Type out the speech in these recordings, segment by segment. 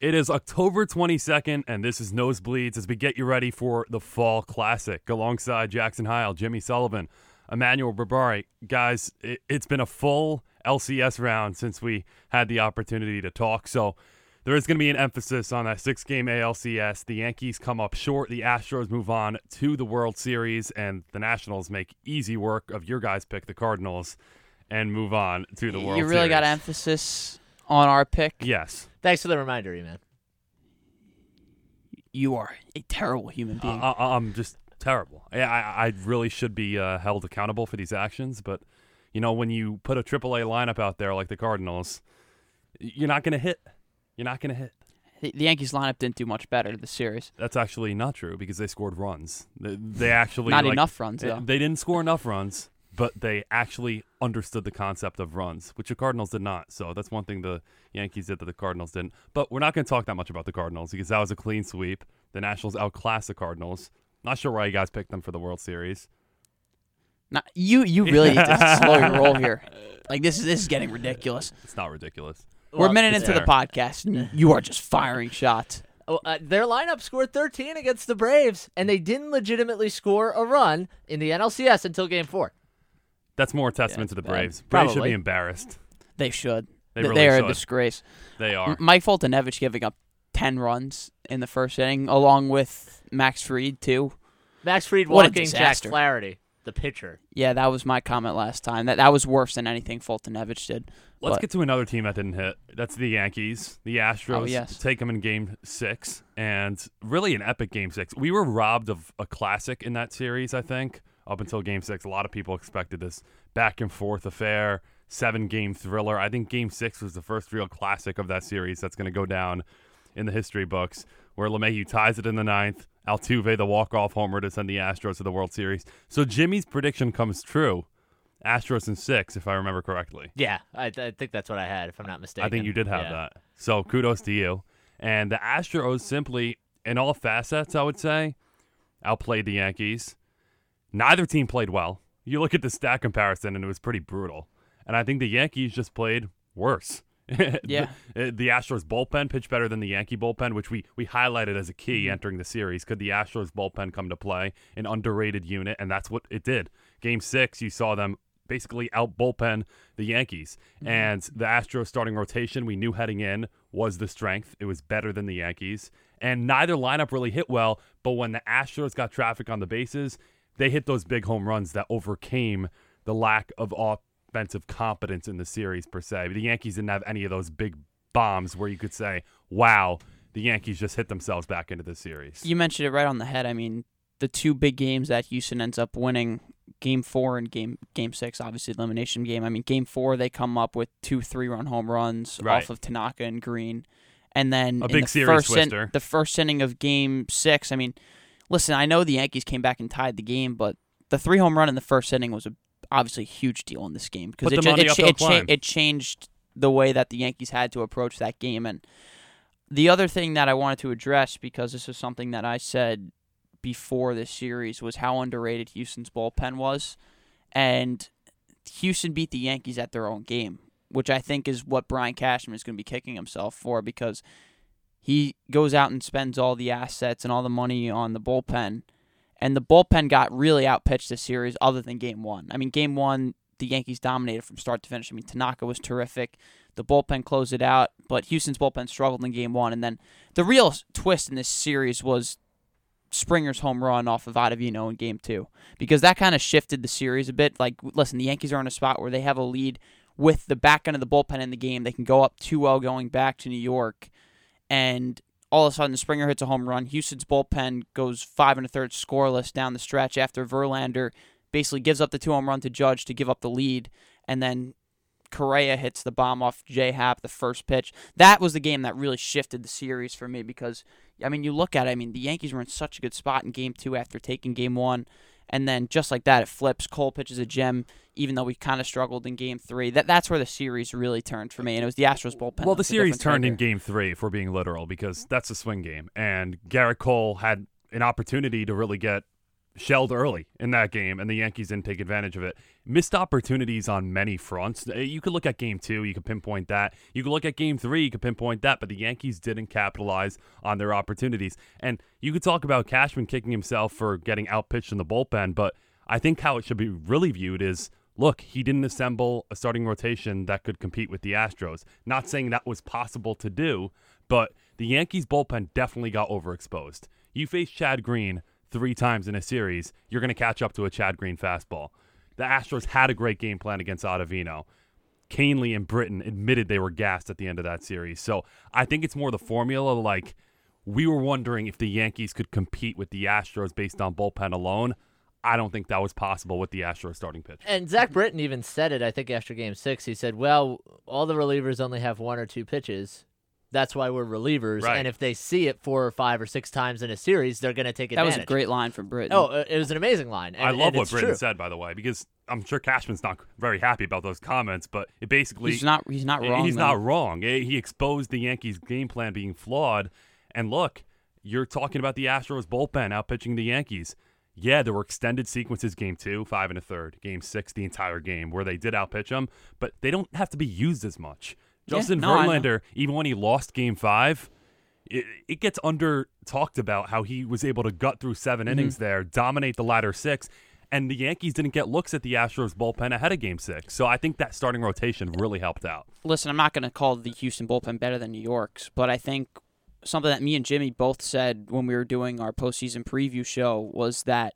It is October 22nd, and this is Nosebleeds as we get you ready for the Fall Classic alongside Jackson Heil, Jimmy Sullivan, Emmanuel Barbari. Guys, it, it's been a full LCS round since we had the opportunity to talk, so there is going to be an emphasis on that six game ALCS. The Yankees come up short, the Astros move on to the World Series, and the Nationals make easy work of your guys' pick, the Cardinals, and move on to the World Series. You really Series. got emphasis on our pick. Yes. Thanks for the reminder, E-Man. You are a terrible human being. I, I, I'm just terrible. I, I, I really should be uh, held accountable for these actions, but you know, when you put a AAA lineup out there like the Cardinals, you're not going to hit. You're not going to hit. the, the Yankees lineup didn't do much better this series. That's actually not true because they scored runs. They, they actually Not like, enough runs though. They didn't score enough runs, but they actually understood the concept of runs, which the Cardinals did not. So that's one thing the Yankees did that the Cardinals didn't. But we're not going to talk that much about the Cardinals because that was a clean sweep. The Nationals outclassed the Cardinals. Not sure why you guys picked them for the World Series. Not, you you really need to slow your roll here. Like this is this is getting ridiculous. It's not ridiculous. We're a minute it's into the podcast, and you are just firing shots. Oh, uh, their lineup scored 13 against the Braves, and they didn't legitimately score a run in the NLCS until Game Four. That's more a testament to the bad. Braves. Braves should be embarrassed. They should. They Th- really are should. a disgrace. They are. M- Mike Foltynewicz giving up ten runs in the first inning, along with Max Fried too. Max Fried What a walking Jack disaster. Flaherty, the pitcher. Yeah, that was my comment last time. That that was worse than anything Foltynewicz did. Let's But- get to another team that didn't hit. That's the Yankees. The Astros Oh, yes. take them in game six, and really an epic game six. We were robbed of a classic in that series, I think, up until game six. A lot of people expected this back and forth affair, seven game thriller. I think game six was the first real classic of that series that's going to go down in the history books, where LeMahieu ties it in the ninth. Altuve, the walk-off homer to send the Astros to the World Series. So Jimmy's prediction comes true. Astros in six, if I remember correctly. Yeah, I, I think that's what I had, if I'm not mistaken. I think you did have Yeah. that. So kudos to you. And the Astros simply, in all facets, I would say, outplayed the Yankees. Neither team played well. You look at the stat comparison, and it was pretty brutal. And I think the Yankees just played worse. Yeah. the, the Astros bullpen pitched better than the Yankee bullpen, which we, we highlighted as a key Mm-hmm. entering the series. Could the Astros bullpen come to play? An underrated unit, and that's what it did. Game six, you saw them basically out bullpen the Yankees. Mm-hmm. And the Astros starting rotation, we knew heading in, was the strength. It was better than the Yankees. And neither lineup really hit well, but when the Astros got traffic on the bases, they hit those big home runs that overcame the lack of offensive competence in the series per se. The Yankees didn't have any of those big bombs where you could say, wow, the Yankees just hit themselves back into the series. You mentioned it right on the head. I mean, the two big games that Houston ends up winning, game four and game game six, obviously elimination game. I mean, game four they come up with two three run home runs Right. off of Tanaka and Green, and then A in big the series first in- twister. the first inning of game six. I mean, listen, I know the Yankees came back and tied the game, but the three home run in the first inning was a, obviously a huge deal in this game because it, ju- it, cha- it, cha- it changed the way that the Yankees had to approach that game. And the other thing that I wanted to address because this is something that I said before this series was how underrated Houston's bullpen was, and Houston beat the Yankees at their own game, which I think is what Brian Cashman is going to be kicking himself for because he goes out and spends all the assets and all the money on the bullpen, and the bullpen got really outpitched this series, other than Game One. I mean, Game One the Yankees dominated from start to finish. I mean, Tanaka was terrific. The bullpen closed it out, but Houston's bullpen struggled in Game One, and then the real twist in this series was Springer's home run off of Ottavino in Game Two, because that kind of shifted the series a bit. Like, listen, the Yankees are in a spot where they have a lead with the back end of the bullpen in the game. They can go up 2-0 going back to New York, and all of a sudden Springer hits a home run. Houston's bullpen goes five and a third scoreless down the stretch after Verlander basically gives up the two home run to Judge to give up the lead, and then Correa hits the bomb off J Happ the first pitch. That was the game that really shifted the series for me because I mean you look at it, I mean the Yankees were in such a good spot in game two after taking game one. And then just like that, it flips. Cole pitches a gem, even though we kind of struggled in Game Three. That that's where the series really turned for me, and it was the Astros bullpen. Well, the series turned in game three, if we're being literal, because that's a swing game. And Gerrit Cole had an opportunity to really get shelled early in that game, and the Yankees didn't take advantage of it. Missed opportunities on many fronts. Uh, you could look at game two, you could pinpoint that. You could look at game three, you could pinpoint that, but the Yankees didn't capitalize on their opportunities. And you could talk about Cashman kicking himself for getting outpitched in the bullpen, but I think how it should be really viewed is look, he didn't assemble a starting rotation that could compete with the Astros. Not saying that was possible to do, but the Yankees bullpen definitely got overexposed. You face Chad Green three times in a series, you're going to catch up to a Chad Green fastball. The Astros had a great game plan against Ottavino. Kahnle and Britton admitted they were gassed at the end of that series. So I think it's more the formula like we were wondering if the Yankees could compete with the Astros based on bullpen alone. I don't think that was possible with the Astros starting pitch. And Zach Britton even said it, I think, after game six. He said, Well, all the relievers only have one or two pitches. That's why we're relievers. Right. And if they see it four or five or six times in a series, they're going to take it. That was a great line from Britton. Oh, uh, it was an amazing line. And, I love and what it's Britton true. said, by the way, because I'm sure Cashman's not very happy about those comments, but it basically he's not. He's not wrong. He's though. not wrong. Eh, He exposed the Yankees' game plan being flawed. And look, you're talking about the Astros bullpen outpitching the Yankees. Yeah, there were extended sequences game two, five and a third, game six, the entire game, where they did outpitch them, but they don't have to be used as much. Yeah, Justin no, Verlander, even when he lost game five, it, it gets under talked about how he was able to gut through 7 Mm-hmm. innings there, dominate the latter six, and the Yankees didn't get looks at the Astros bullpen ahead of game six. So I think that starting rotation really helped out. listen, I'm not going to call the Houston bullpen better than New York's, but I think something that me and Jimmy both said when we were doing our postseason preview show was that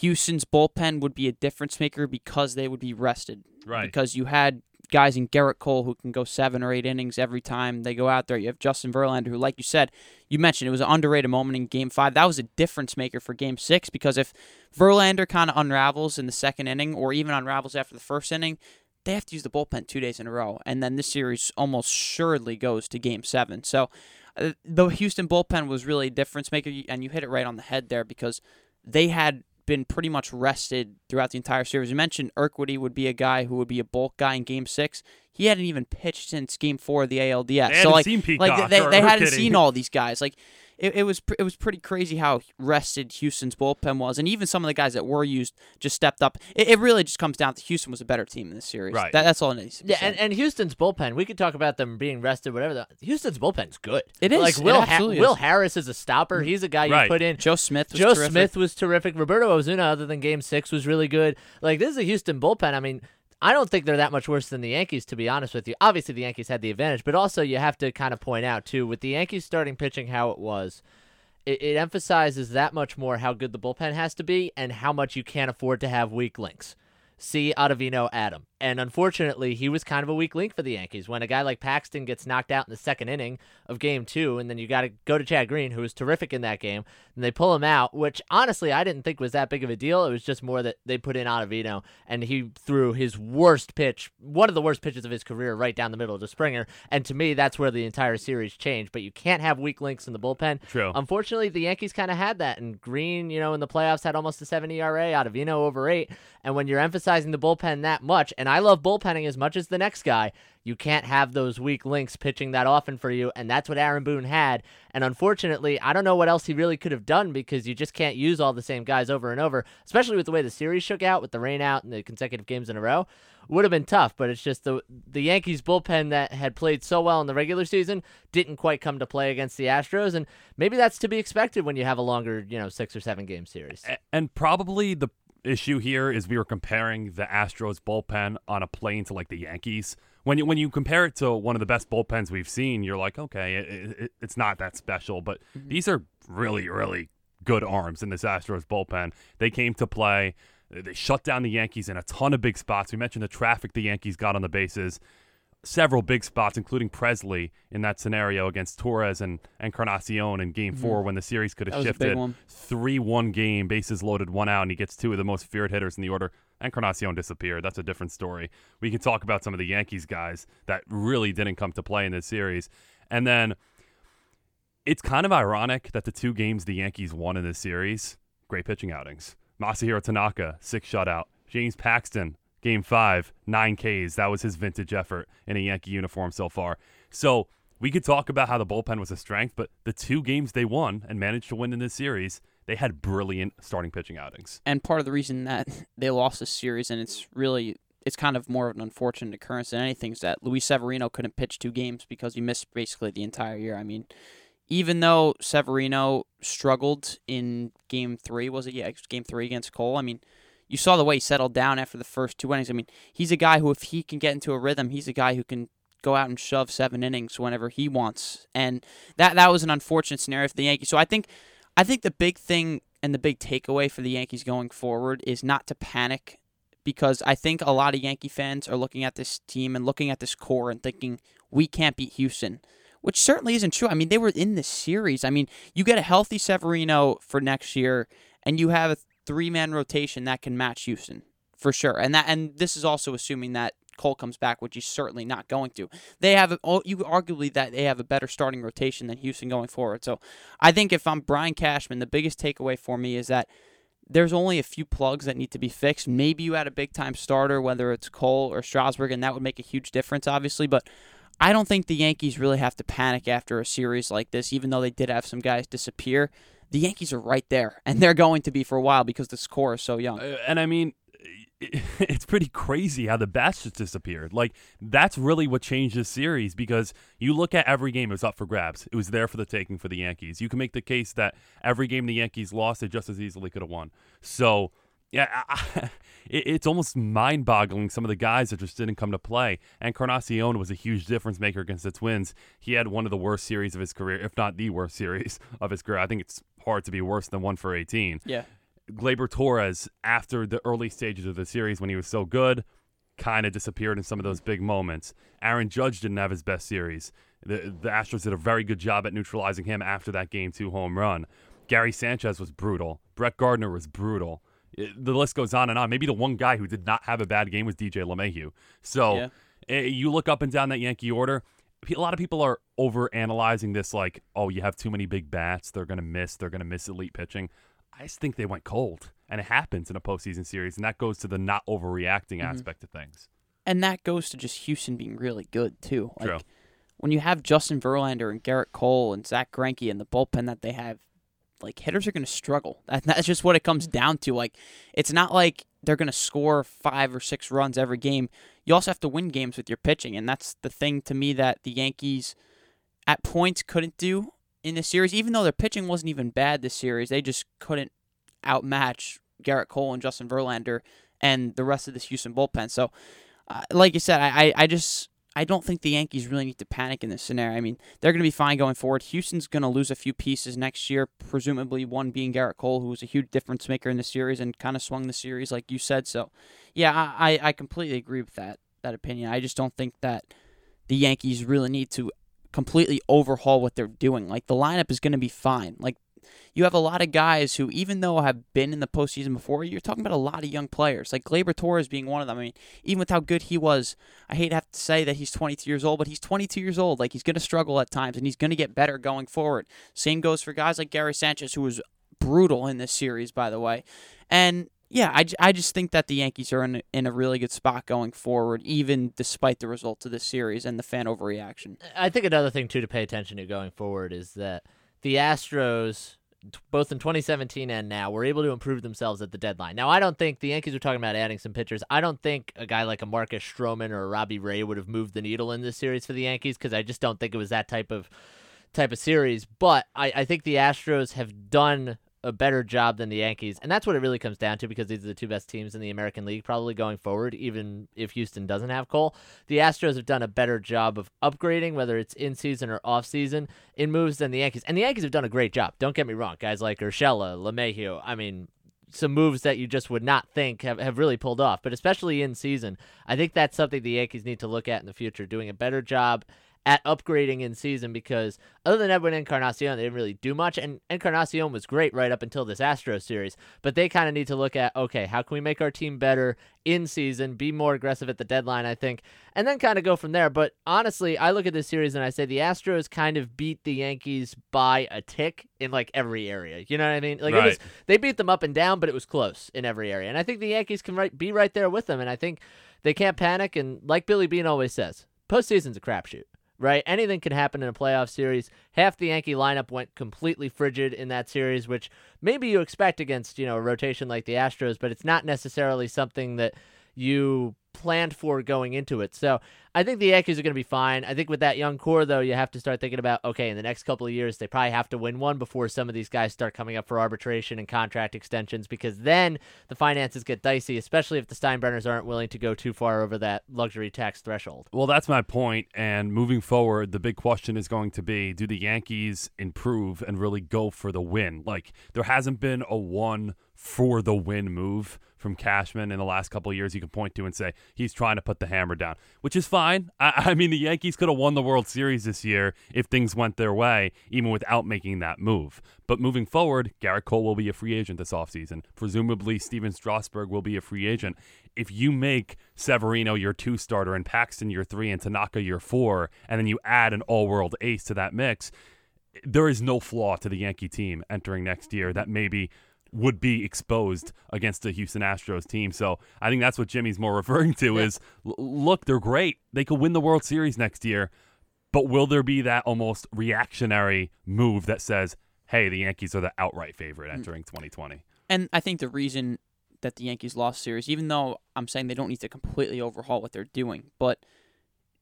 Houston's bullpen would be a difference maker because they would be rested. Right. Because you had guys in Gerrit Cole who can go seven or eight innings every time they go out there. You have Justin Verlander, who, like you said, you mentioned it was an underrated moment in Game Five. That was a difference maker for Game Six because if Verlander kind of unravels in the second inning or even unravels after the first inning, they have to use the bullpen two days in a row, and then this series almost surely goes to Game Seven. So uh, the Houston bullpen was really a difference maker, and you hit it right on the head there because they had been pretty much rested throughout the entire series. You mentioned Urquidy would be a guy who would be a bulk guy in Game Six. He hadn't even pitched since Game Four of the ALDS. They so hadn't like, seen like Peacock they, they hadn't seen all these guys. Like it, it was pr- it was pretty crazy how rested Houston's bullpen was, and even some of the guys that were used just stepped up. It, it really just comes down to Houston was a better team in this series. Right. That, that's all it needs to be Yeah, said. and, and Houston's bullpen, we could talk about them being rested, whatever. The, Houston's bullpen's good. It is. Like It Will, absolutely Will. Harris is a stopper. Mm-hmm. He's a guy you Right. put in. Joe Smith was Joe terrific. Smith was terrific. Roberto Osuna, other than Game Six, was really good. Like this is a Houston bullpen. I mean, I don't think they're that much worse than the Yankees, to be honest with you. Obviously, the Yankees had the advantage, but also you have to kind of point out too with the Yankees starting pitching how it was. It, it emphasizes that much more how good the bullpen has to be and how much you can't afford to have weak links. See Ottavino Adam. And unfortunately, he was kind of a weak link for the Yankees. When a guy like Paxton gets knocked out in the second inning of game two, and then you got to go to Chad Green, who was terrific in that game, and they pull him out, which honestly I didn't think was that big of a deal. It was just more that they put in Ottavino, and he threw his worst pitch, one of the worst pitches of his career, right down the middle to Springer. And to me, that's where the entire series changed. But you can't have weak links in the bullpen. True. Unfortunately, the Yankees kind of had that, and Green, you know, in the playoffs had almost a 7 ERA, Ottavino over 8. And when you're emphasizing the bullpen that much, and I love bullpenning as much as the next guy, you can't have those weak links pitching that often for you, and that's what Aaron Boone had. And unfortunately, I don't know what else he really could have done because you just can't use all the same guys over and over, especially with the way the series shook out with the rain out and the consecutive games in a row. Would have been tough, but it's just the the Yankees bullpen that had played so well in the regular season didn't quite come to play against the Astros, and maybe that's to be expected when you have a longer, you know, six or seven game series. And probably the issue here is we were comparing the Astros bullpen on a plane to like the Yankees. When you when you compare it to one of the best bullpens we've seen, you're like, okay, it, it, it's not that special. But mm-hmm. these are really really good arms in this Astros bullpen. They came to play. They shut down the Yankees in a ton of big spots. We mentioned the traffic the Yankees got on the bases several big spots, including Pressly in that scenario against Torres and Encarnacion in Game mm-hmm. Four when the series could have was a big shifted. one. Three-one game, bases loaded, one out, and he gets two of the most feared hitters in the order. Encarnacion disappeared. That's a different story. We can talk about some of the Yankees guys that really didn't come to play in this series, and then it's kind of ironic that the two games the Yankees won in this series, great pitching outings. Masahiro Tanaka, six shutout. James Paxton, game five, nine Ks. That was his vintage effort in a Yankee uniform so far. So we could talk about how the bullpen was a strength, but the two games they won and managed to win in this series, they had brilliant starting pitching outings. And part of the reason that they lost this series, and it's really it's kind of more of an unfortunate occurrence than anything, is that Luis Severino couldn't pitch two games because he missed basically the entire year. I mean, even though Severino struggled in game three, was it? Yeah, game three against Cole. I mean, you saw the way he settled down after the first two innings. I mean, he's a guy who, if he can get into a rhythm, he's a guy who can go out and shove seven innings whenever he wants. And that that was an unfortunate scenario for the Yankees. So I think I think the big thing and the big takeaway for the Yankees going forward is not to panic because I think a lot of Yankee fans are looking at this team and looking at this core and thinking we can't beat Houston, which certainly isn't true. I mean, they were in this series. I mean, you get a healthy Severino for next year and you have a three-man rotation that can match Houston for sure. And that and this is also assuming that Cole comes back, which he's certainly not going to. They have oh, you arguably that they have a better starting rotation than Houston going forward. So I think if I'm Brian Cashman, the biggest takeaway for me is that there's only a few plugs that need to be fixed. Maybe you had a big time starter, whether it's Cole or Strasburg, and that would make a huge difference, obviously. But I don't think the Yankees really have to panic after a series like this, even though they did have some guys disappear. The Yankees are right there, and they're going to be for a while because the score is so young. Uh, and I mean, it's pretty crazy how the bats just disappeared. Like that's really what changed this series because you look at every game it was up for grabs. It was there for the taking for the Yankees. You can make the case that every game the Yankees lost, they just as easily could have won. So yeah, I, it's almost mind-boggling. Some of the guys that just didn't come to play. Encarnacion was a huge difference maker against the Twins. He had one of the worst series of his career, if not the worst series of his career. I think it's hard to be worse than one for 18. Yeah. Gleyber Torres, after the early stages of the series when he was so good, kind of disappeared in some of those big moments. Aaron Judge didn't have his best series. The, the Astros did a very good job at neutralizing him after that game two home run. Gary Sanchez was brutal. Brett Gardner was brutal. It, the list goes on and on. Maybe the one guy who did not have a bad game was DJ LeMahieu. So Yeah. eh, you look up and down that Yankee order. A lot of people are over analyzing this like, oh, you have too many big bats. They're going to miss. They're going to miss elite pitching. I just think they went cold, and it happens in a postseason series, and that goes to the not overreacting Mm-hmm. aspect of things. and that goes to just Houston being really good too. Like True. when you have Justin Verlander and Gerrit Cole and Zack Greinke and the bullpen that they have, like hitters are going to struggle. That, that's just what it comes down to. Like it's not like they're going to score five or six runs every game. You also have to win games with your pitching, and that's the thing to me that the Yankees at points couldn't do in this series. Even though their pitching wasn't even bad this series, they just couldn't outmatch Gerrit Cole and Justin Verlander and the rest of this Houston bullpen. So, uh, like you said, I, I, I just I don't think the Yankees really need to panic in this scenario. I mean, they're going to be fine going forward. Houston's going to lose a few pieces next year, presumably one being Gerrit Cole, who was a huge difference maker in the series and kind of swung the series, like you said. So, yeah, I, I completely agree with that that opinion. I just don't think that the Yankees really need to completely overhaul what they're doing. Like the lineup is going to be fine. Like you have a lot of guys who, even though have been in the postseason before, you're talking about a lot of young players. Like Gleyber Torres being one of them. I mean, even with how good he was, I hate to have to say that he's 22 years old, but he's 22 years old. Like he's going to struggle at times, and he's going to get better going forward. Same goes for guys like Gary Sanchez, who was brutal in this series, by the way. And yeah, I, I just think that the Yankees are in, in a really good spot going forward, even despite the results of this series and the fan overreaction. I think another thing too to pay attention to going forward is that the Astros, both in 2017 and now, were able to improve themselves at the deadline. Now, I don't think the Yankees were talking about adding some pitchers. I don't think a guy like a Marcus Stroman or a Robbie Ray would have moved the needle in this series for the Yankees because I just don't think it was that type of type of series. But I, I think the Astros have done a better job than the Yankees, and that's what it really comes down to because these are the two best teams in the American League probably going forward, even if Houston doesn't have Cole. The Astros have done a better job of upgrading, whether it's in season or off season, in moves than the Yankees. And the Yankees have done a great job. Don't get me wrong, guys like Urshela, LeMahieu. I mean, some moves that you just would not think have, have really pulled off, but especially in season. I think that's something the Yankees need to look at in the future, doing a better job at upgrading in season because other than Edwin Encarnacion, they didn't really do much. And Encarnacion was great right up until this Astro series, but they kind of need to look at okay, how can we make our team better in season, be more aggressive at the deadline, I think, and then kind of go from there. But honestly, I look at this series and I say the Astros kind of beat the Yankees by a tick in like every area. You know what I mean? Like it was they beat them up and down, but it was close in every area. And I think the Yankees can right, be right there with them. And I think they can't panic. And like Billy Beane always says, postseason's a crapshoot. Right? Anything can happen in a playoff series. Half the Yankee lineup went completely frigid in that series, which maybe you expect against, you know, a rotation like the Astros, but it's not necessarily something that you planned for going into it. So I think the Yankees are going to be fine. I think with that young core, though, you have to start thinking about okay, in the next couple of years, they probably have to win one before some of these guys start coming up for arbitration and contract extensions because then the finances get dicey, especially if the Steinbrenners aren't willing to go too far over that luxury tax threshold. Well, that's my point. And moving forward, the big question is going to be do the Yankees improve and really go for the win? Like, there hasn't been a one for the win move from Cashman in the last couple years you can point to and say he's trying to put the hammer down, which is fine. I, I mean, the Yankees could have won the World Series this year if things went their way, even without making that move. But moving forward, Gerrit Cole will be a free agent this offseason. Presumably, Stephen Strasburg will be a free agent. If you make Severino your two starter and Paxton your three and Tanaka your four, and then you add an all world ace to that mix, there is no flaw to the Yankee team entering next year that maybe would be exposed against the Houston Astros team. So I think that's what Jimmy's more referring to Yeah. is look, they're great. They could win the World Series next year, but will there be that almost reactionary move that says, "Hey, the Yankees are the outright favorite hmm. entering 2020"? And I think the reason that the Yankees lost series, even though I'm saying they don't need to completely overhaul what they're doing, but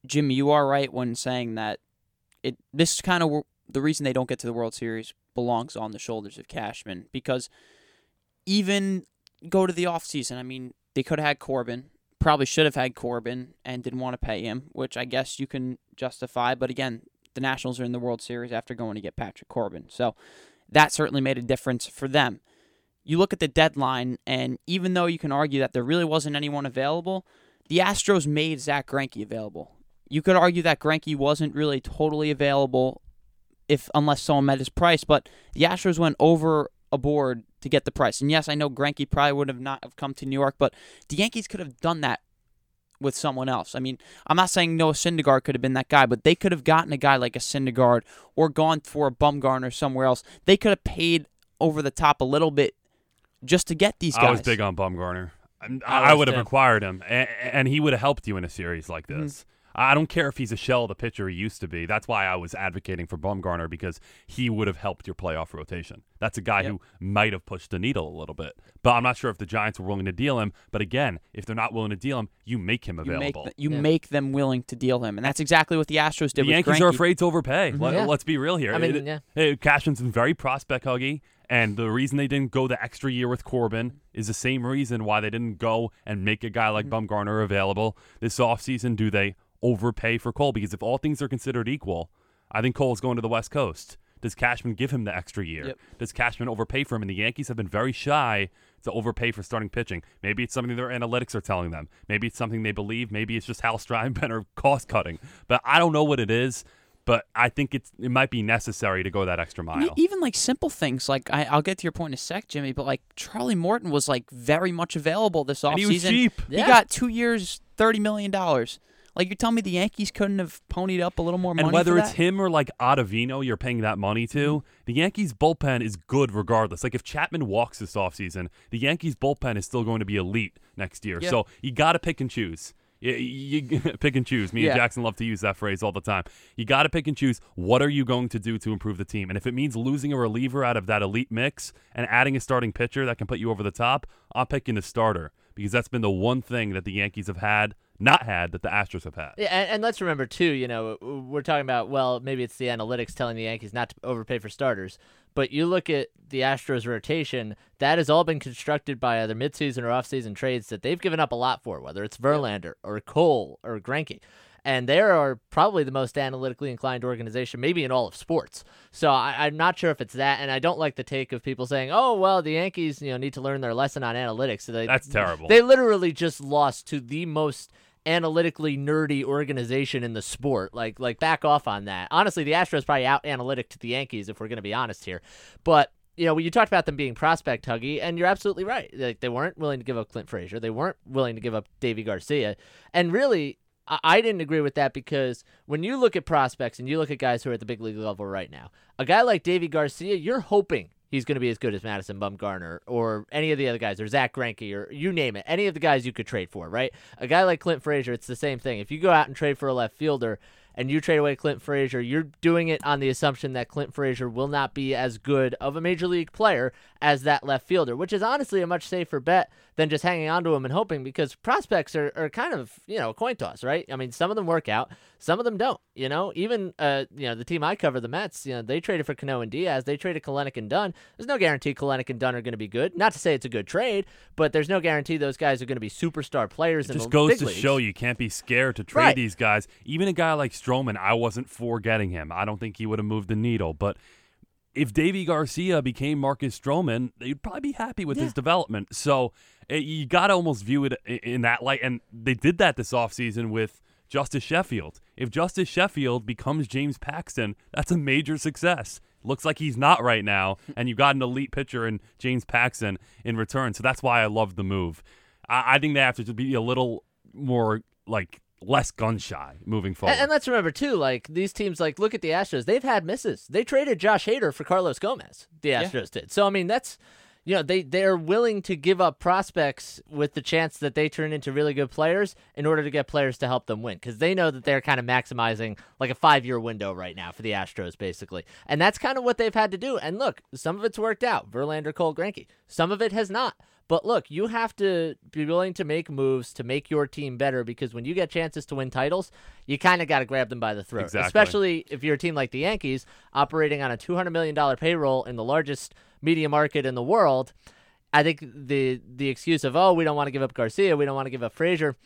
Jimmy, you are right when saying that it. This kind of the reason they don't get to the World Series belongs on the shoulders of Cashman because even go to the offseason, I mean, they could have had Corbin, probably should have had Corbin and didn't want to pay him, which I guess you can justify. But again, the Nationals are in the World Series after going to get Patrick Corbin. So that certainly made a difference for them. You look at the deadline, and even though you can argue that there really wasn't anyone available, the Astros made Zack Greinke available. You could argue that Greinke wasn't really totally available if unless someone met his price, but the Astros went over aboard to get the price. And yes, I know Greinke probably would have not have come to New York, but the Yankees could have done that with someone else. I mean, I'm not saying Noah Syndergaard could have been that guy, but they could have gotten a guy like a Syndergaard or gone for a Bumgarner somewhere else. They could have paid over the top a little bit just to get these guys. I was big on Bumgarner. I'm- I I, would have acquired him, and, and he would have helped you in a series like Mm-hmm. this. I don't care if he's a shell of the pitcher he used to be. That's why I was advocating for Bumgarner because he would have helped your playoff rotation. That's a guy Yep. who might have pushed the needle a little bit. But I'm not sure if the Giants were willing to deal him. But again, if they're not willing to deal him, you make him You make, available. th- you Yeah. make them willing to deal him, and that's exactly what the Astros did the with Yankees are afraid to overpay. Let, Yeah. us be real here. I mean, It- yeah. Hey, Cashman's very prospect huggy, and the reason they didn't go the extra year with Corbin is the same reason why they didn't go and make a guy like Mm-hmm. Bumgarner available this offseason. Do they overpay for Cole? Because if all things are considered equal, I think Cole is going to the West Coast. Does Cashman give him the extra year? Yep. Does Cashman overpay for him? And the Yankees have been very shy to overpay for starting pitching. Maybe it's something their analytics are telling them. Maybe it's something they believe. Maybe it's just Hal Steinbrenner cost cutting. But I don't know what it is. But I think it's it might be necessary to go that extra mile. Even like simple things, like I, I'll get to your point in a sec, Jimmy. But like Charlie Morton was like very much available this offseason. And he was cheap. He Yeah. got two years, thirty million dollars. Like you're telling me the Yankees couldn't have ponied up a little more money? And whether it's him or like Ottavino, you're paying that money to. Mm-hmm. The Yankees bullpen is good regardless. Like if Chapman walks this offseason, the Yankees bullpen is still going to be elite next year. Yeah. So you got to pick and choose. You, you pick and choose. Me Yeah. and Jackson love to use that phrase all the time. You got to pick and choose. What are you going to do to improve the team? And if it means losing a reliever out of that elite mix and adding a starting pitcher that can put you over the top, I'm picking the starter because that's been the one thing that the Yankees have had, not had, that the Astros have had. Yeah, and, and let's remember too. You know, we're talking about well, maybe it's the analytics telling the Yankees not to overpay for starters, but you look at the Astros rotation. That has all been constructed by either midseason or offseason trades that they've given up a lot for, whether it's Verlander or Cole or Greinke. And they are probably the most analytically inclined organization, maybe in all of sports. So I, I'm not sure if it's that, and I don't like the take of people saying, "Oh, well, the Yankees, you know, need to learn their lesson on analytics." So they, That's terrible. They literally just lost to the most analytically nerdy organization in the sport. Like like back off on that. Honestly, the Astros probably out analytic to the Yankees if we're going to be honest here. But you know, when you talked about them being prospect huggy, and you're absolutely right. Like they weren't willing to give up Clint Frazier, they weren't willing to give up Deivi Garcia, and really. I- didn't agree with that because when you look at prospects and you look at guys who are at the big league level right now, a guy like Deivi Garcia, you're hoping he's going to be as good as Madison Bumgarner or any of the other guys, or Zack Greinke, or you name it, any of the guys you could trade for, right? A guy like Clint Frazier, it's the same thing. If you go out and trade for a left fielder, and you trade away Clint Frazier, you're doing it on the assumption that Clint Frazier will not be as good of a major league player as that left fielder, which is honestly a much safer bet than just hanging on to him and hoping because prospects are, are kind of, you know, a coin toss, right? I mean, some of them work out, some of them don't, you know? Even, uh, you know, the team I cover, the Mets, you know, they traded for Cano and Diaz, they traded Kelenic and Dunn. There's no guarantee Kelenic and Dunn are going to be good. Not to say it's a good trade, but there's no guarantee those guys are going to be superstar players It just goes to leagues. show you can't be scared to trade Right. these guys. Even a guy like Stroman, I wasn't for getting him. I don't think he would have moved the needle. But if Deivi Garcia became Marcus Stroman, they'd probably be happy with his development. So eh, you got to almost view it in that light. And they did that this offseason with Justus Sheffield. If Justus Sheffield becomes James Paxton, that's a major success. Looks like he's not right now, and you got an elite pitcher in James Paxton in return. So that's why I love the move. I, I think they have to be a little more like less gun shy moving forward. And, and let's remember too, like these teams, like look at the Astros. They've had misses. They traded Josh Hader for Carlos Gomez. The Yeah. Astros did. So I mean, that's you know they they're willing to give up prospects with the chance that they turn into really good players in order to get players to help them win because they know that they're kind of maximizing like a five year window right now for the Astros basically, and that's kind of what they've had to do. And look, some of it's worked out. Verlander, Cole, Greinke. Some of it has not. But look, you have to be willing to make moves to make your team better because when you get chances to win titles, you kind of got to grab them by the throat. Exactly. Especially if you're a team like the Yankees operating on a $200 million payroll in the largest media market in the world. I think the the excuse of oh we don't want to give up Garcia, we don't want to give up Frazier,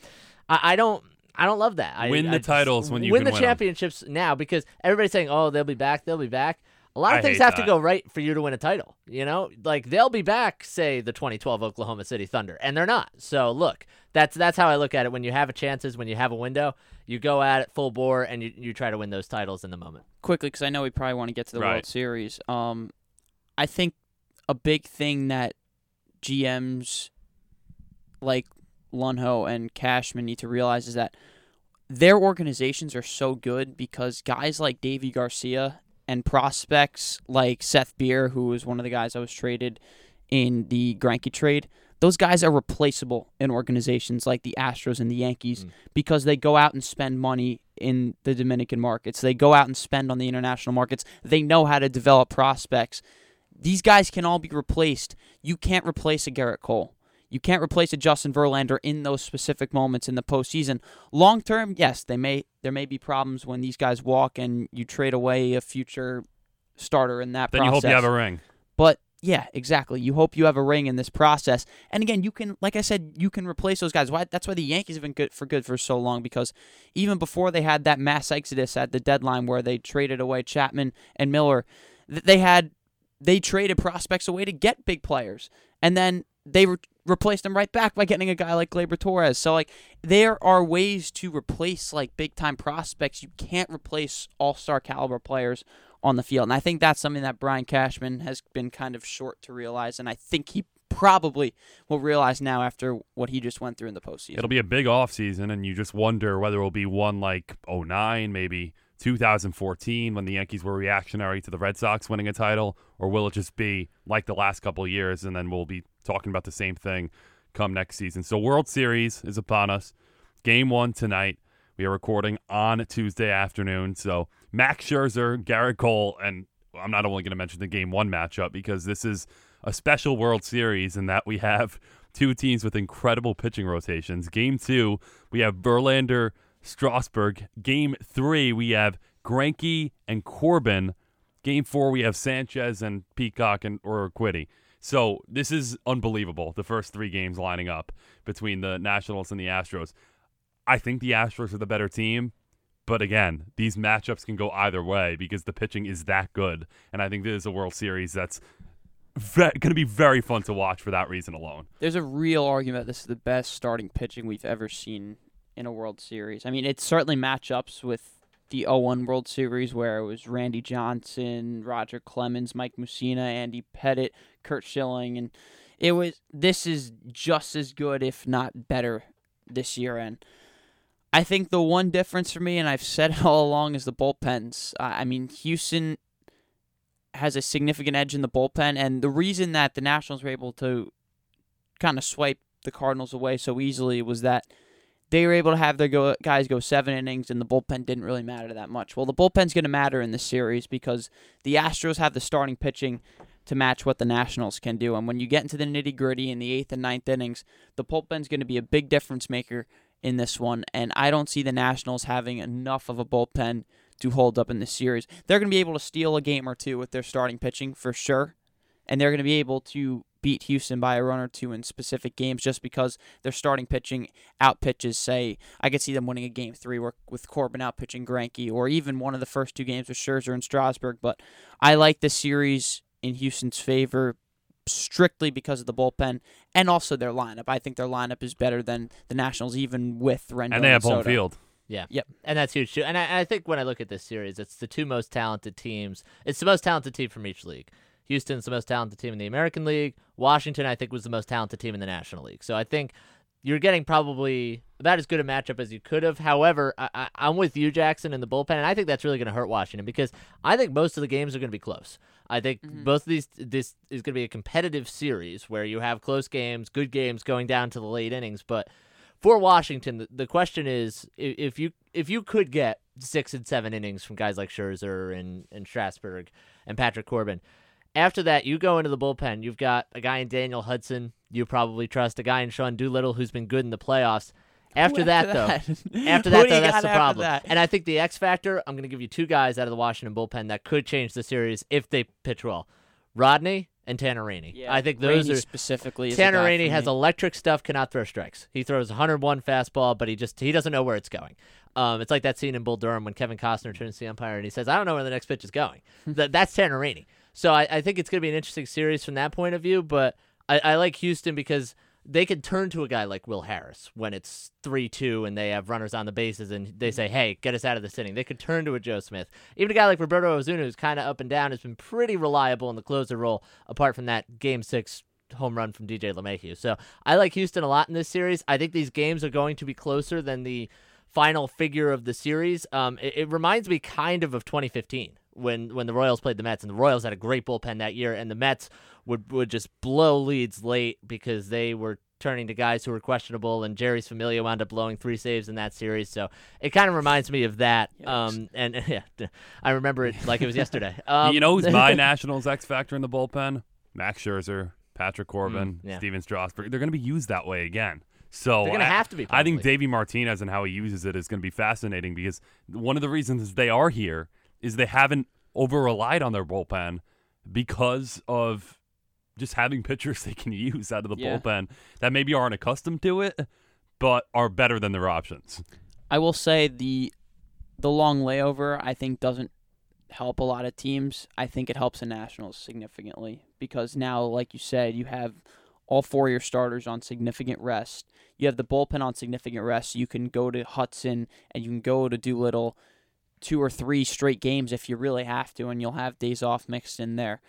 I, I don't I don't love that. I- Win the I titles when you win the win championships now because everybody's saying oh they'll be back, they'll be back. A lot of I things hate have to go right for you to win a title. You know, like they'll be back, say the 2012 Oklahoma City Thunder, and they're not. So look, that's that's how I look at it. When you have a chances, when you have a window, you go at it full bore and you, you try to win those titles in the moment. quickly because I know we probably want to get to the Right. World Series. Um, I think a big thing that GMs like Luhnow and Cashman need to realize is that their organizations are so good because guys like Deivi Garcia and prospects like Seth Beer, who was one of the guys I was traded in the Greinke trade, those guys are replaceable in organizations like the Astros and the Yankees Mm. because they go out and spend money in the Dominican markets. They go out and spend on the international markets. They know how to develop prospects. These guys can all be replaced. You can't replace a Gerrit Cole. You can't replace a Justin Verlander in those specific moments in the postseason. Long term, yes, they may there may be problems when these guys walk and you trade away a future starter in that then you hope you have a ring. But yeah, exactly. You hope you have a ring in this process. And again, you can, like I said, you can replace those guys. Why? That's why the Yankees have been good for good for so long because even before they had that mass exodus at the deadline where they traded away Chapman and Miller, they had they traded prospects away to get big players, and then they re- replaced them right back by getting a guy like Gleyber Torres. So like there are ways to replace like big time prospects. You can't replace all star caliber players on the field. And I think that's something that Brian Cashman has been kind of short to realize, and I think he probably will realize now after what he just went through in the postseason. It'll be a big offseason, and you just wonder whether it will be one like 09, maybe 2014, when the Yankees were reactionary to the Red Sox winning a title, or will it just be like the last couple years, and then we'll be talking about the same thing come next season? So, World Series is upon us. Game one tonight. We are recording on Tuesday afternoon. So, Max Scherzer, Gerrit Cole, and I'm not only going to mention the game one matchup because this is a special World Series in that we have two teams with incredible pitching rotations. Game two, we have Verlander, Strasburg. Game three, we have Greinke and Corbin. Game four, we have Sanchez and Peacock and Urquidy. So this is unbelievable. The first three games lining up between the Nationals and the Astros. I think the Astros are the better team, but again, these matchups can go either way because the pitching is that good, and I think this is a World Series that's ve- going to be very fun to watch for that reason alone. There's a real argument this is the best starting pitching we've ever seen in a World Series. I mean, it certainly matchups with the 01 World Series where it was Randy Johnson, Roger Clemens, Mike Mussina, Andy Pettitte, Curt Schilling, and it was. This is just as good, if not better, this year. And I think the one difference for me, and I've said it all along, is the bullpens. I mean, Houston has a significant edge in the bullpen, and the reason that the Nationals were able to kind of swipe the Cardinals away so easily was that they were able to have their go- guys go seven innings, and the bullpen didn't really matter that much. Well, the bullpen's going to matter in this series because the Astros have the starting pitching to match what the Nationals can do. And when you get into the nitty gritty in the eighth and ninth innings, the bullpen's going to be a big difference maker in this one. And I don't see the Nationals having enough of a bullpen to hold up in this series. They're going to be able to steal a game or two with their starting pitching for sure. And they're going to be able to beat Houston by a run or two in specific games just because their starting pitching out pitches, say, I could see them winning a game three with Corbin out pitching Greinke, or even one of the first two games with Scherzer and Strasburg. But I like the series in Houston's favor strictly because of the bullpen and also their lineup. I think their lineup is better than the Nationals, even with Rendon. And they have and home field. Yeah. Yep. And that's huge too. And I, I think when I look at this series, it's the two most talented teams. It's the most talented team from each league. Houston's the most talented team in the American League. Washington, I think, was the most talented team in the National League. So I think you're getting probably about as good a matchup as you could have. However, I, I, am with you, Jackson, in the bullpen, and I think that's really going to hurt Washington because I think most of the games are going to be close. I think Mhm. both of these this is going to be a competitive series where you have close games, good games going down to the late innings. But for Washington, the, the question is if you if you could get six and seven innings from guys like Scherzer and and Strasburg and Patrick Corbin. After that, you go into the bullpen. You've got a guy in Daniel Hudson. You probably trust a guy in Sean Doolittle who's been good in the playoffs. After Who that, though, that? after that, do though, you that's got the problem. that? And I think the X factor, I'm going to give you two guys out of the Washington bullpen that could change the series if they pitch well: Rodney and Tanner Rainey. Yeah, I think those Rainey are specifically. is a Tanner guy Rainey has me. electric stuff, cannot throw strikes. He throws 101 fastball, but he just he doesn't know where it's going. Um, it's like that scene in Bull Durham when Kevin Costner turns to the umpire and he says, "I don't know where the next pitch is going." that, that's Tanner Rainey. So I, I think it's going to be an interesting series from that point of view. But I, I like Houston because they could turn to a guy like Will Harris when it's three two and they have runners on the bases and they say, "Hey, get us out of this inning." They could turn to a Joe Smith. Even a guy like Roberto Osuna, who's kind of up and down, has been pretty reliable in the closer role. Apart from that Game Six home run from DJ LeMahieu. So I like Houston a lot in this series. I think these games are going to be closer than the final figure of the series. Um, it, it reminds me kind of of 2015 when when the Royals played the Mets, and the Royals had a great bullpen that year, and the Mets would would just blow leads late because they were turning to guys who were questionable, and Jeurys Familia wound up blowing three saves in that series. So it kind of reminds me of that. Um, and yeah, I remember it like it was yesterday. Um, you know who's my Nationals X factor in the bullpen? Max Scherzer, Patrick Corbin, Mm, yeah. Stephen Strasburg. They're going to be used that way again. So They're gonna I- have to be, I think probably. Davey Martinez and how he uses it is going to be fascinating because one of the reasons they are here is they haven't over relied on their bullpen because of just having pitchers they can use out of the Yeah. bullpen that maybe aren't accustomed to it, but are better than their options. I will say the the long layover I think doesn't help a lot of teams. I think it helps the Nationals significantly because now, like you said, you have all four of your starters on significant rest. You have the bullpen on significant rest. You can go to Hudson and you can go to Doolittle two or three straight games if you really have to, and you'll have days off mixed in there.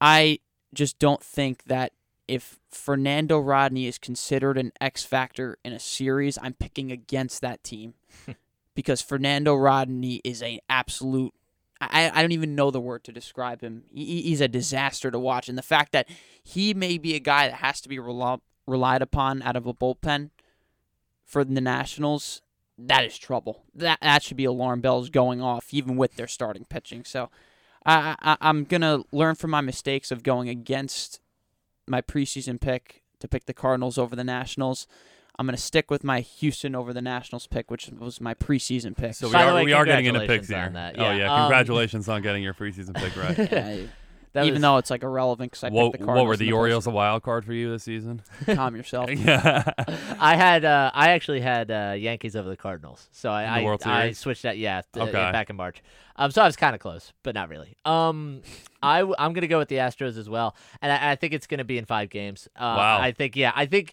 I just don't think that if Fernando Rodney is considered an X factor in a series, I'm picking against that team because Fernando Rodney is an absolute. I, I don't even know the word to describe him. He, he's a disaster to watch, and the fact that he may be a guy that has to be rel- relied upon out of a bullpen for the Nationals, that is trouble. That that should be alarm bells going off, even with their starting pitching. So, I, I I'm gonna learn from my mistakes of going against my preseason pick to pick the Cardinals over the Nationals. I'm gonna stick with my Houston over the Nationals pick, which was my preseason pick. So we By the are way, we are getting into picks here. on that. Oh Yeah, yeah, um, congratulations on getting your preseason pick right. Yeah, That even was- though it's like irrelevant because I what, picked the Cardinals. what were in the first- Orioles a wild card for you this season? Calm yourself. yeah. I had uh, I actually had uh, Yankees over the Cardinals, so I In the I, World I Series? switched that yeah th- Okay. back in March. Um, so I was kind of close, but not really. Um, I w- I'm gonna go with the Astros as well, and I, I think it's gonna be in five games. Uh, Wow. I think yeah, I think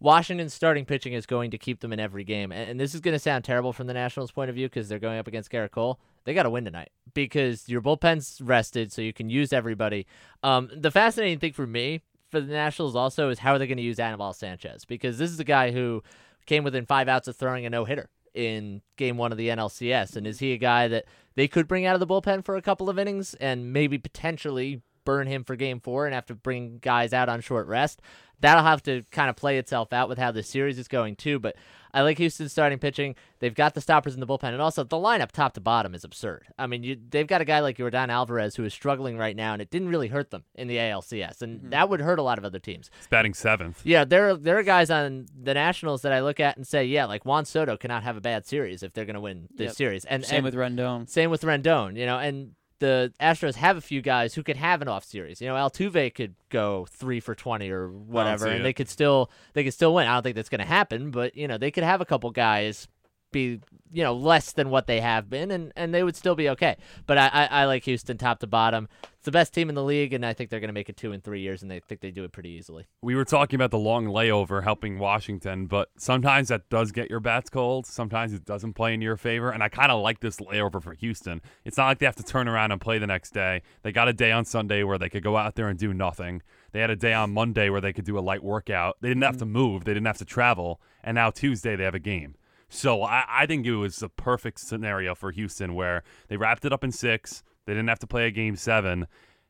Washington's starting pitching is going to keep them in every game, and, and this is gonna sound terrible from the Nationals' point of view because they're going up against Gerrit Cole. They got to win tonight because your bullpen's rested, so you can use everybody. Um, the fascinating thing for me for the Nationals also is how are they going to use Anibal Sanchez because this is a guy who came within five outs of throwing a no hitter in game one of the NLCS. And is he a guy that they could bring out of the bullpen for a couple of innings and maybe potentially burn him for game four and have to bring guys out on short rest. That'll have to kind of play itself out with how the series is going too. But I like Houston starting pitching. They've got the stoppers in the bullpen, and also the lineup top to bottom is absurd. I mean, you, they've got a guy like Yordan Alvarez who is struggling right now, and it didn't really hurt them in the ALCS, and Mm-hmm. that would hurt a lot of other teams. It's batting seventh. Yeah, there are, there are guys on the Nationals that I look at and say, yeah, like Juan Soto cannot have a bad series if they're going to win this Yep. series. And Same and with Rendon. same with Rendon, you know, and the Astros have a few guys who could have an off series. You know, Altuve could go three for twenty or whatever, and it. they could still they could still win. I don't think that's going to happen, but you know, they could have a couple guys be you know less than what they have been, and and they would still be okay. But I I, I like Houston top to bottom. It's the best team in the league, and I think they're going to make it two in three years, and they think they do it pretty easily. We were talking about the long layover helping Washington, but sometimes that does get your bats cold. Sometimes it doesn't play in your favor. And I kind of like this layover for Houston. It's not like they have to turn around and play the next day. They got a day on Sunday where they could go out there and do nothing. They had a day on Monday where they could do a light workout. They didn't have to move, they didn't have to travel. And now Tuesday, they have a game. So I, I think it was a perfect scenario for Houston where they wrapped it up in six. They didn't have to play a game seven.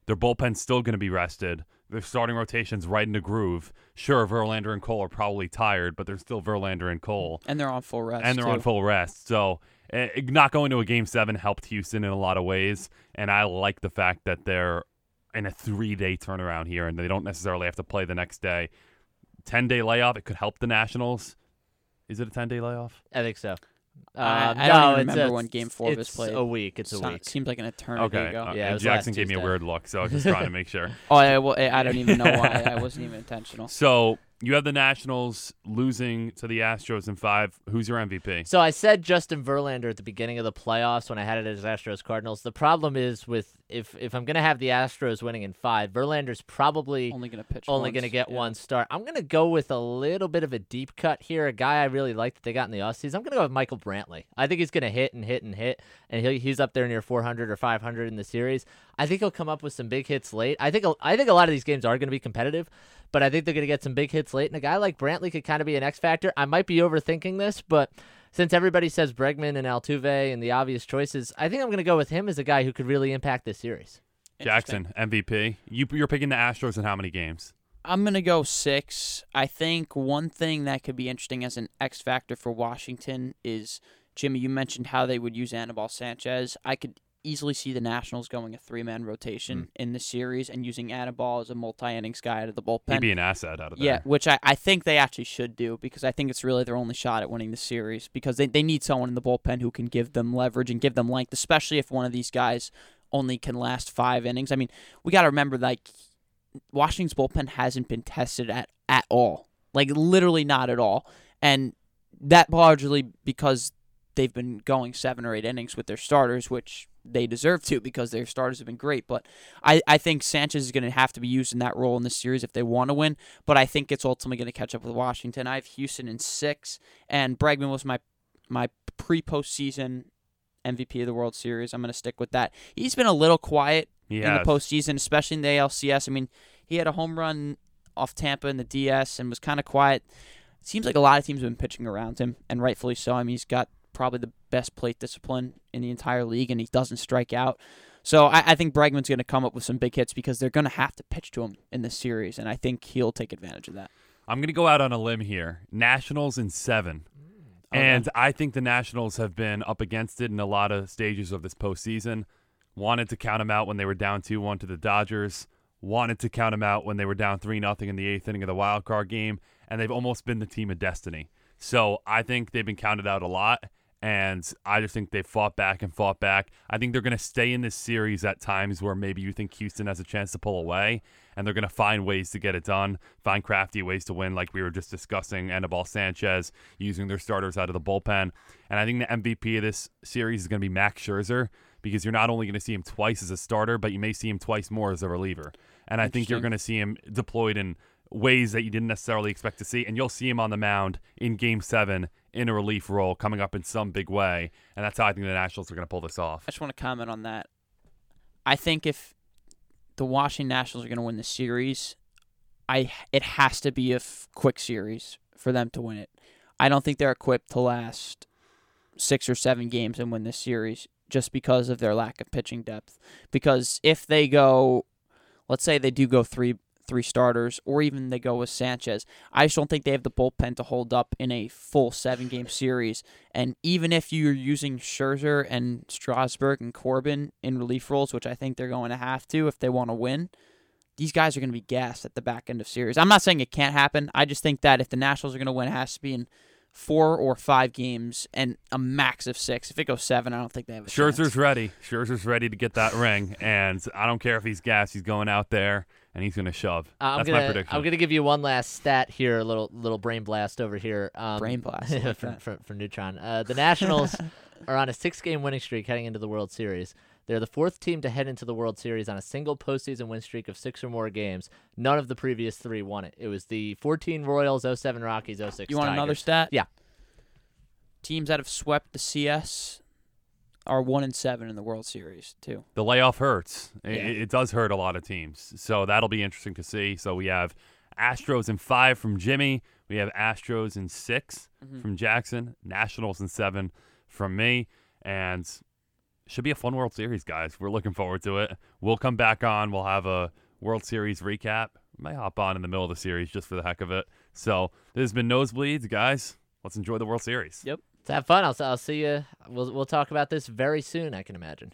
Their bullpen's still going to be rested. Their starting rotation's right in the groove. Sure, Verlander and Cole are probably tired, but they're still Verlander and Cole, And they're on full rest. and they're on full rest. So eh, not going to a game seven helped Houston in a lot of ways, and I like the fact that they're in a three-day turnaround here, and they don't necessarily have to play the next day. Ten-day layoff it could help the Nationals. Is it a ten-day layoff? I think so. I- Um, I don't even it's remember a- when Game Four was it's played. A week. It's a So- week. It seems like an eternity Okay. ago. uh, Yeah, it was Jackson last gave me a weird look, so I was just trying to make sure. Oh, I, well, I don't even know why. I wasn't even intentional. So you have the Nationals losing to the Astros in five. Who's your MVP? So I said Justin Verlander at the beginning of the playoffs when I had it as Astros Cardinals. The problem is with if if I'm gonna have the Astros winning in five, Verlander's probably Only gonna pitch. only once. going to get Yeah. one start. I'm going to go with a little bit of a deep cut here. A guy I really like that they got in the offseason. I'm going to go with Michael Brantley. I think he's going to hit and hit and hit, and he he's up there near 400 or 500 in the series. I think he'll come up with some big hits late. I think a- I think a lot of these games are going to be competitive, but I think they're going to get some big hits late. And a guy like Brantley could kind of be an X factor. I might be overthinking this, but since everybody says Bregman and Altuve and the obvious choices, I think I'm going to go with him as a guy who could really impact this series. Jackson MVP. You you're picking the Astros in how many games? I'm gonna go six. I think one thing that could be interesting as an X factor for Washington is Jimmy. You mentioned how they would use Anibal Sanchez. I could easily see the Nationals going a three man rotation Hmm. in the series and using Anibal as a multi innings guy out of the bullpen. He'd be an asset out of there. Yeah, which I, I think they actually should do because I think it's really their only shot at winning the series because they, they need someone in the bullpen who can give them leverage and give them length, especially if one of these guys only can last five innings. I mean, we got to remember like Washington's bullpen hasn't been tested at at all, like literally not at all, and that largely because they've been going seven or eight innings with their starters, which they deserve to because their starters have been great. But I, I think Sanchez is going to have to be used in that role in this series if they want to win. But I think it's ultimately going to catch up with Washington. I have Houston in six, and Bregman was my my pre postseason MVP of the World Series. I'm going to stick with that. He's been a little quiet he in the postseason, especially in the ALCS. I mean, he had a home run off Tampa in the DS and was kind of quiet. Seems like a lot of teams have been pitching around him, and rightfully so. I mean, he's got probably the best plate discipline in the entire league, and he doesn't strike out. So I, I think Bregman's going to come up with some big hits because they're going to have to pitch to him in this series, and I think he'll take advantage of that. I'm going to go out on a limb here. Nationals in seven. Okay. And I think the Nationals have been up against it in a lot of stages of this postseason. Wanted to count them out when they were down 2 1 to the Dodgers. Wanted to count them out when they were down 3 0 in the eighth inning of the wild card game. And they've almost been the team of destiny. So I think they've been counted out a lot. And I just think they've fought back and fought back. I think they're going to stay in this series at times where maybe you think Houston has a chance to pull away, and they're going to find ways to get it done, find crafty ways to win, like we were just discussing. Anibal Sanchez using their starters out of the bullpen. And I think the MVP of this series is going to be Max Scherzer because you're not only going to see him twice as a starter, but you may see him twice more as a reliever. And I think you're going to see him deployed in ways that you didn't necessarily expect to see. And you'll see him on the mound in game seven in a relief role coming up in some big way. And that's how I think the Nationals are going to pull this off. I just want to comment on that. I think if the Washington Nationals are going to win the series, I it has to be a f- quick series for them to win it. I don't think they're equipped to last six or seven games and win this series just because of their lack of pitching depth. Because if they go let's say they do go three three starters, or even they go with Sanchez. I just don't think they have the bullpen to hold up in a full seven game series. And even if you're using Scherzer and Strasburg and Corbin in relief roles, which I think they're going to have to if they want to win, these guys are going to be gassed at the back end of series. I'm not saying it can't happen. I just think that if the Nationals are going to win, it has to be in four or five games and a max of six. If it goes seven, I don't think they have a Scherzer's chance. ready. Scherzer's ready to get that ring, and I don't care if he's gassed. He's going out there and he's going to shove. Uh, I'm That's gonna my prediction. I'm gonna give you one last stat here, a little little brain blast over here. Um, Brain blast, I like from, that. from, from Neutron. Uh, the Nationals are on a six game winning streak heading into the World Series. They're the fourth team to head into the World Series on a single postseason win streak of six or more games. None of the previous three won it. It was the 14 Royals, 07 Rockies, 06 You want another stat? Yeah. Teams that have swept the CS are one and seven in the World Series too. the layoff hurts. It, Yeah. it does hurt a lot of teams. So that'll be interesting to see. So we have Astros in five from Jimmy. We have Astros in 6 Mhm. from Jackson. Nationals in seven from me. And should be a fun World Series, guys. We're looking forward to it. We'll come back on. We'll have a World Series recap. Might hop on in the middle of the series just for the heck of it. So this has been Nosebleeds, guys. Let's enjoy the World Series. Yep. Have fun. I'll, I'll see you. We'll, we'll talk about this very soon, I can imagine.